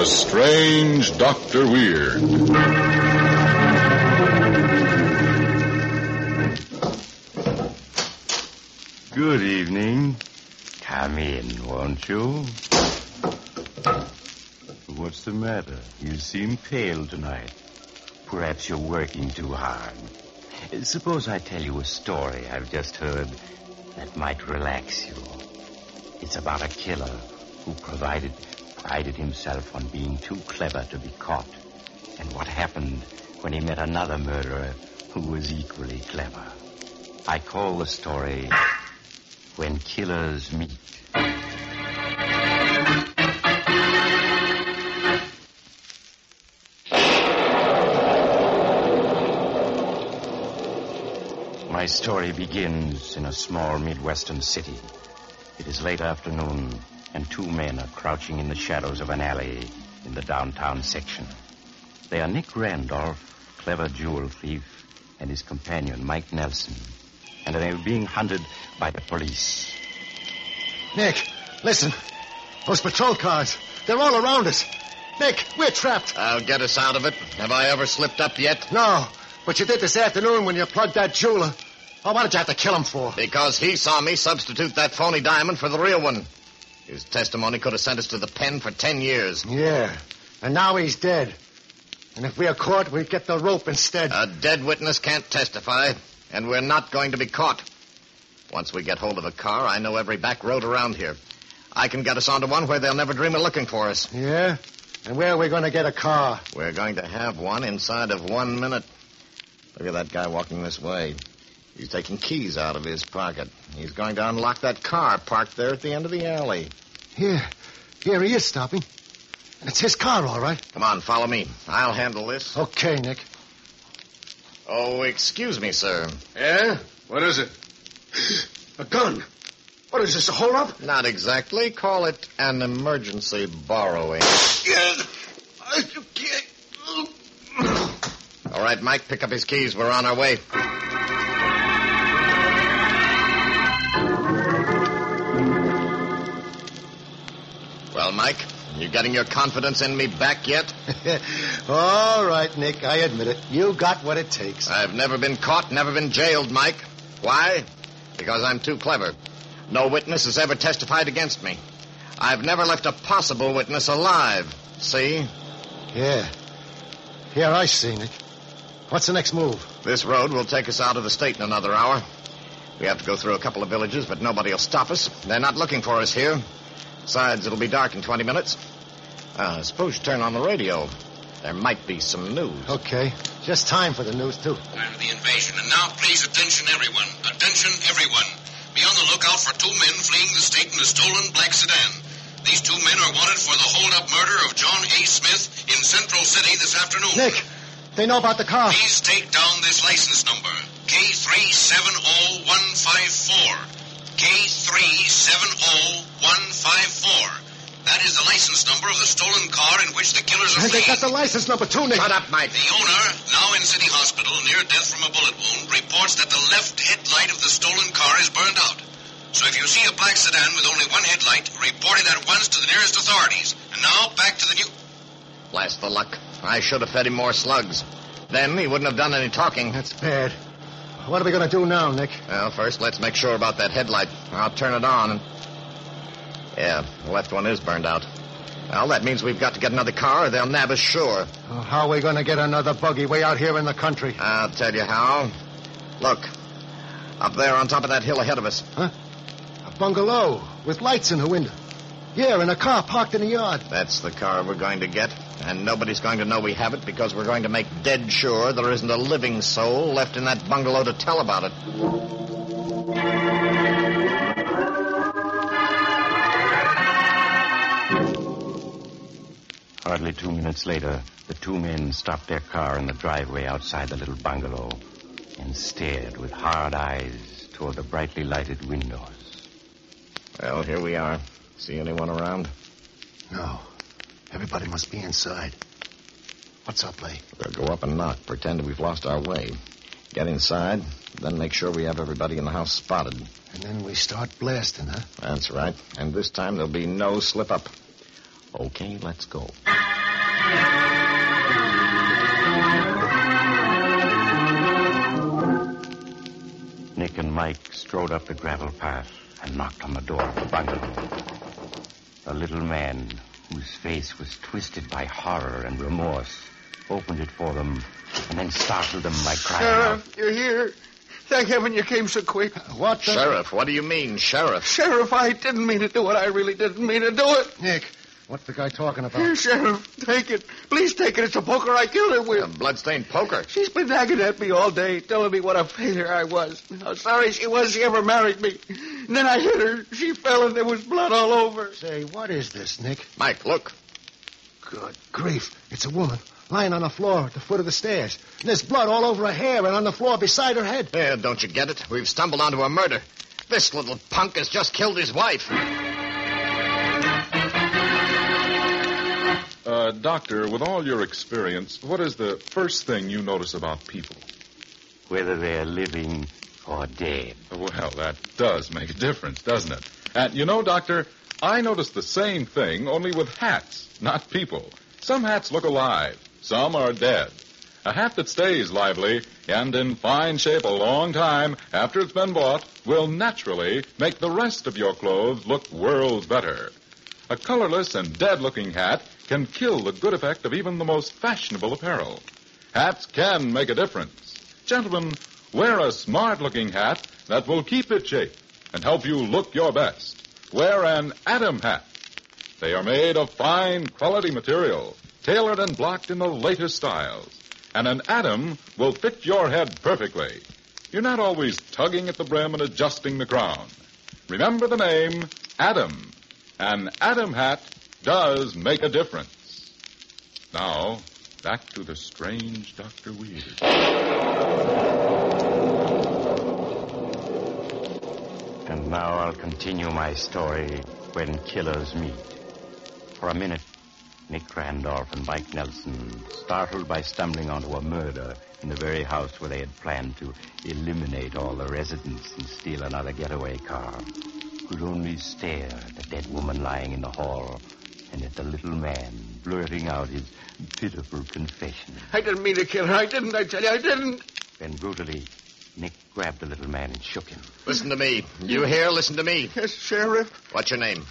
The Strange Dr. Weird. Good evening. Come in, won't you? What's the matter? You seem pale tonight. Perhaps you're working too hard. Suppose I tell you a story I've just heard that might relax you. It's about a killer who provided, prided himself on being too clever to be caught, and what happened when he met another murderer who was equally clever. I call the story When Killers Meet. My story begins in a small Midwestern city. It is late afternoon, and two men are crouching in the shadows of an alley in the downtown section. They are Nick Randolph, clever jewel thief, and his companion, Mike Nelson. And they are being hunted by the police. Nick, listen. Those patrol cars, they're all around us. Nick, we're trapped. I'll get us out of it. Have I ever slipped up yet? No, but you did this afternoon when you plugged that jeweler. Oh, what did you have to kill him for? Because he saw me substitute that phony diamond for the real one. His testimony could have sent us to the pen for ten years. Yeah, and now he's dead. And if we are caught, we get the rope instead. A dead witness can't testify, and we're not going to be caught. Once we get hold of a car, I know every back road around here. I can get us onto one where they'll never dream of looking for us. Yeah? And where are we going to get a car? We're going to have one inside of one minute. Look at that guy walking this way. He's taking keys out of his pocket. He's going to unlock that car parked there at the end of the alley. Here. Here he is stopping. It's his car, all right. Come on, follow me. I'll handle this. Okay, Nick. Oh, excuse me, sir. Yeah? What is it? A gun. What is this, a hold-up? Not exactly. Call it an emergency borrowing. All right, Mike, pick up his keys. We're on our way. Well, Mike, you getting your confidence in me back yet? all right, Nick, I admit it. You got what it takes. I've never been caught, never been jailed, Mike. Why? Because I'm too clever. No witness has ever testified against me. I've never left a possible witness alive. See? Yeah. Yeah, I see, Nick. What's the next move? This road will take us out of the state in another hour. We have to go through a couple of villages, but nobody will stop us. They're not looking for us here. Besides, it'll be dark in 20 minutes. Uh, suppose you turn on the radio. There might be some news. Okay. Just time for the news, too. Time for the invasion. And now, please, attention, everyone. Attention, everyone. Be on the lookout for two men fleeing the state in a stolen black sedan. These two men are wanted for the hold-up murder of John A. Smith in Central City this afternoon. Nick, they know about the car. Please take down this license number. K370154. K370154. That is the license number of the stolen car in which the killers are And they fleeing. got the license number, too, Nick. Shut up, Mike. The owner, now in City Hospital, near death from a bullet wound, reports that the left headlight of the stolen car is burned out. So if you see a black sedan with only one headlight, report it at once to the nearest authorities. And now back to the new. Blast the luck. I should have fed him more slugs. Then he wouldn't have done any talking. That's bad. What are we going to do now, Nick? Well, first, let's make sure about that headlight. I'll turn it on. And... Yeah, the left one is burned out. Well, that means we've got to get another car or they'll nab us sure. How are we going to get another buggy way out here in the country? I'll tell you how. Look, up there on top of that hill ahead of us. Huh? A bungalow with lights in the window. Yeah, and a car parked in the yard. That's the car we're going to get. And nobody's going to know we have it because we're going to make dead sure there isn't a living soul left in that bungalow to tell about it. Hardly two minutes later, the two men stopped their car in the driveway outside the little bungalow and stared with hard eyes toward the brightly lighted windows. Well, here we are. See anyone around? No. Everybody must be inside. What's up, Lee? We'll go up and knock, pretend we've lost our way. Get inside, then make sure we have everybody in the house spotted. And then we start blasting, huh? That's right. And this time there'll be no slip up. Okay, let's go. Nick and Mike strode up the gravel path and knocked on the door of the bungalow. A little man, whose face was twisted by horror and remorse, opened it for them and then startled them by crying out. Sheriff, you're here. Thank heaven you came so quick. What the... Sheriff, what do you mean, Sheriff? Sheriff, I didn't mean to do it. I really didn't mean to do it. Nick, what's the guy talking about? Here, about? Sheriff, take it. Please take it. It's a poker I killed her with. A with. bloodstained poker. She's been nagging at me all day, telling me what a failure I was. How sorry she was she ever married me. And then I hit her. She fell and there was blood all over. Say, what is this, Nick? Mike, look. Good grief. It's a woman lying on the floor at the foot of the stairs. And there's blood all over her hair and on the floor beside her head. Yeah, don't you get it? We've stumbled onto a murder. This little punk has just killed his wife. Uh, doctor, with all your experience, what is the first thing you notice about people? Whether they're living or dead. Well, that does make a difference, doesn't it? And you know, Doctor, I noticed the same thing, only with hats, not people. Some hats look alive, some are dead. A hat that stays lively and in fine shape a long time after it's been bought will naturally make the rest of your clothes look worlds better. A colorless and dead looking hat can kill the good effect of even the most fashionable apparel. Hats can make a difference. Gentlemen, wear a smart looking hat that will keep its shape and help you look your best. Wear an Adam hat. They are made of fine quality material, tailored and blocked in the latest styles. And an Adam will fit your head perfectly. You're not always tugging at the brim and adjusting the crown. Remember the name Adam. An Adam hat does make a difference. Now, back to the strange Dr. Weird. And now I'll continue my story when killers meet. For a minute, Nick Randolph and Mike Nelson, startled by stumbling onto a murder in the very house where they had planned to eliminate all the residents and steal another getaway car, could only stare at the dead woman lying in the hall and at the little man blurting out his pitiful confession. I didn't mean to kill her. I didn't. I tell you, I didn't. Then brutally, Nick grabbed the little man and shook him. Listen to me. You hear? Listen to me. Yes, Sheriff. What's your name?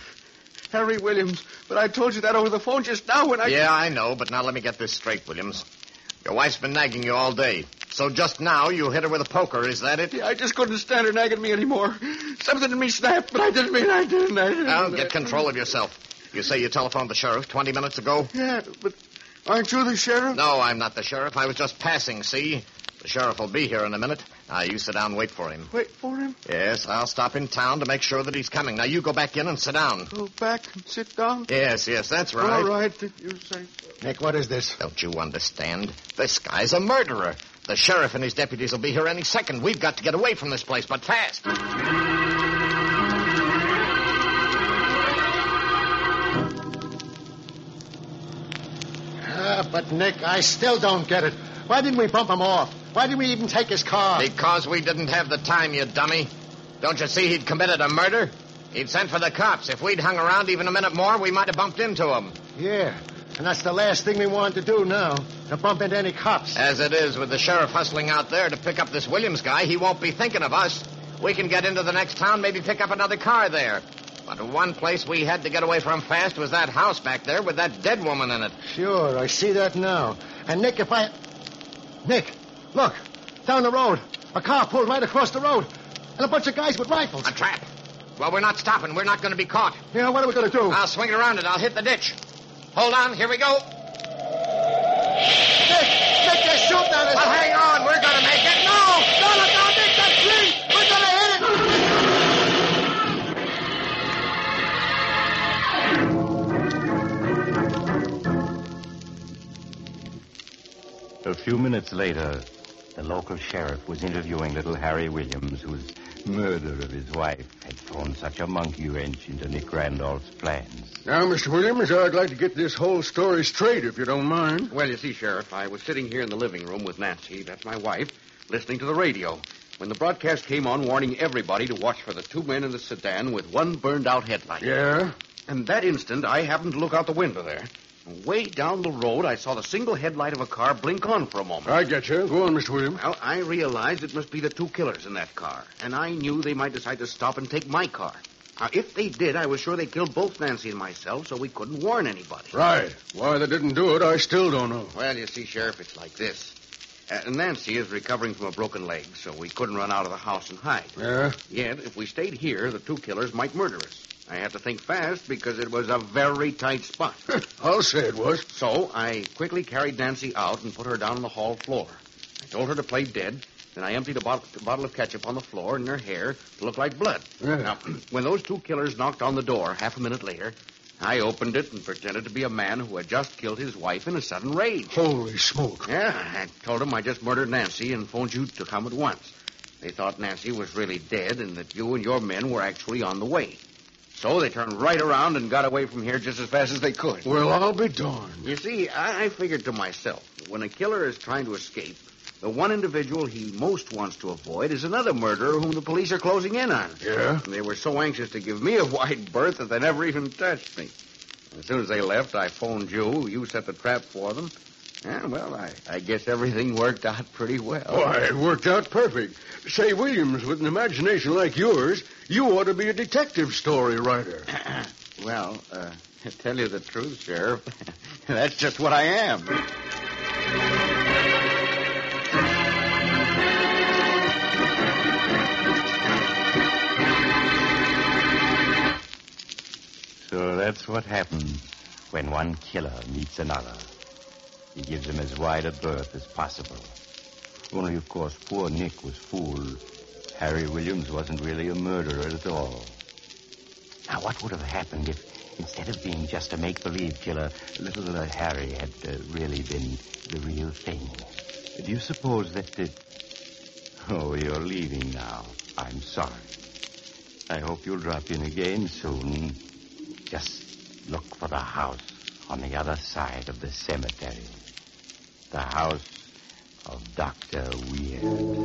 Harry Williams. But I told you that over the phone just now when I. Yeah, I know, but now let me get this straight, Williams. Your wife's been nagging you all day. So just now you hit her with a poker, is that it? Yeah, I just couldn't stand her nagging me anymore. Something in me snapped, but I didn't mean I didn't. I didn't. Now get control of yourself. You say you telephoned the sheriff 20 minutes ago? Yeah, but aren't you the sheriff? No, I'm not the sheriff. I was just passing, see? The sheriff will be here in a minute. Now, you sit down and wait for him. Wait for him. Yes, I'll stop in town to make sure that he's coming. Now, you go back in and sit down. Go back and sit down. Yes, yes, that's right. All right, did you say so? Nick, what is this? Don't you understand? This guy's a murderer. The sheriff and his deputies will be here any second. We've got to get away from this place, but fast. But Nick, I still don't get it. Why didn't we bump him off? Why didn't we even take his car? Because we didn't have the time, you dummy. Don't you see he'd committed a murder? He'd sent for the cops. If we'd hung around even a minute more, we might have bumped into him. Yeah, and that's the last thing we wanted to do now, to bump into any cops. As it is, with the sheriff hustling out there to pick up this Williams guy, he won't be thinking of us. We can get into the next town, maybe pick up another car there. But the one place we had to get away from fast was that house back there with that dead woman in it. Sure, I see that now. And Nick, if I... Nick, look, down the road. A car pulled right across the road. And a bunch of guys with rifles. A trap. Well, we're not stopping. We're not going to be caught. Yeah, what are we going to do? I'll swing it around it. I'll hit the ditch. Hold on. Here we go. Nick, Nick, they're shooting at us. Well, few minutes later, the local sheriff was interviewing little Harry Williams, whose murder of his wife had thrown such a monkey wrench into Nick Randolph's plans. Now, Mr. Williams, I'd like to get this whole story straight, if you don't mind. Well, you see, Sheriff, I was sitting here in the living room with Nancy, that's my wife, listening to the radio, when the broadcast came on warning everybody to watch for the two men in the sedan with one burned out headlight. Yeah? And that instant, I happened to look out the window there. Way down the road, I saw the single headlight of a car blink on for a moment. I get you. Go on, Mr. Williams. Well, I realized it must be the two killers in that car, and I knew they might decide to stop and take my car. Now, if they did, I was sure they'd kill both Nancy and myself, so we couldn't warn anybody. Right. Why they didn't do it, I still don't know. Well, you see, Sheriff, it's like this. Uh, Nancy is recovering from a broken leg, so we couldn't run out of the house and hide. Yeah? Yet, if we stayed here, the two killers might murder us. I had to think fast because it was a very tight spot. I'll say it was. So I quickly carried Nancy out and put her down on the hall floor. I told her to play dead. Then I emptied a bottle, of ketchup on the floor in her hair to look like blood. Yeah. Now, when those two killers knocked on the door half a minute later, I opened it and pretended to be a man who had just killed his wife in a sudden rage. Holy smoke. Yeah, I told them I just murdered Nancy and phoned you to come at once. They thought Nancy was really dead and that you and your men were actually on the way. So they turned right around and got away from here just as fast as they could. Well, I'll be darned. You see, I, I figured to myself, when a killer is trying to escape, the one individual he most wants to avoid is another murderer whom the police are closing in on. Yeah? They were so anxious to give me a wide berth that they never even touched me. As soon as they left, I phoned you. You set the trap for them. And, well, I, I guess everything worked out pretty well. Why, it worked out perfect. Say, Williams, with an imagination like yours, you ought to be a detective story writer. Well, uh, to tell you the truth, Sheriff, that's just what I am. So that's what happens when one killer meets another. He gives him as wide a berth as possible. Only, of course, poor Nick was fooled. Harry Williams wasn't really a murderer at all. Now, what would have happened if, instead of being just a make-believe killer, little uh, Harry had uh, really been the real thing? Do you suppose that... Uh... Oh, you're leaving now. I'm sorry. I hope you'll drop in again soon. Just look for the house on the other side of the cemetery the house of Dr. Weird.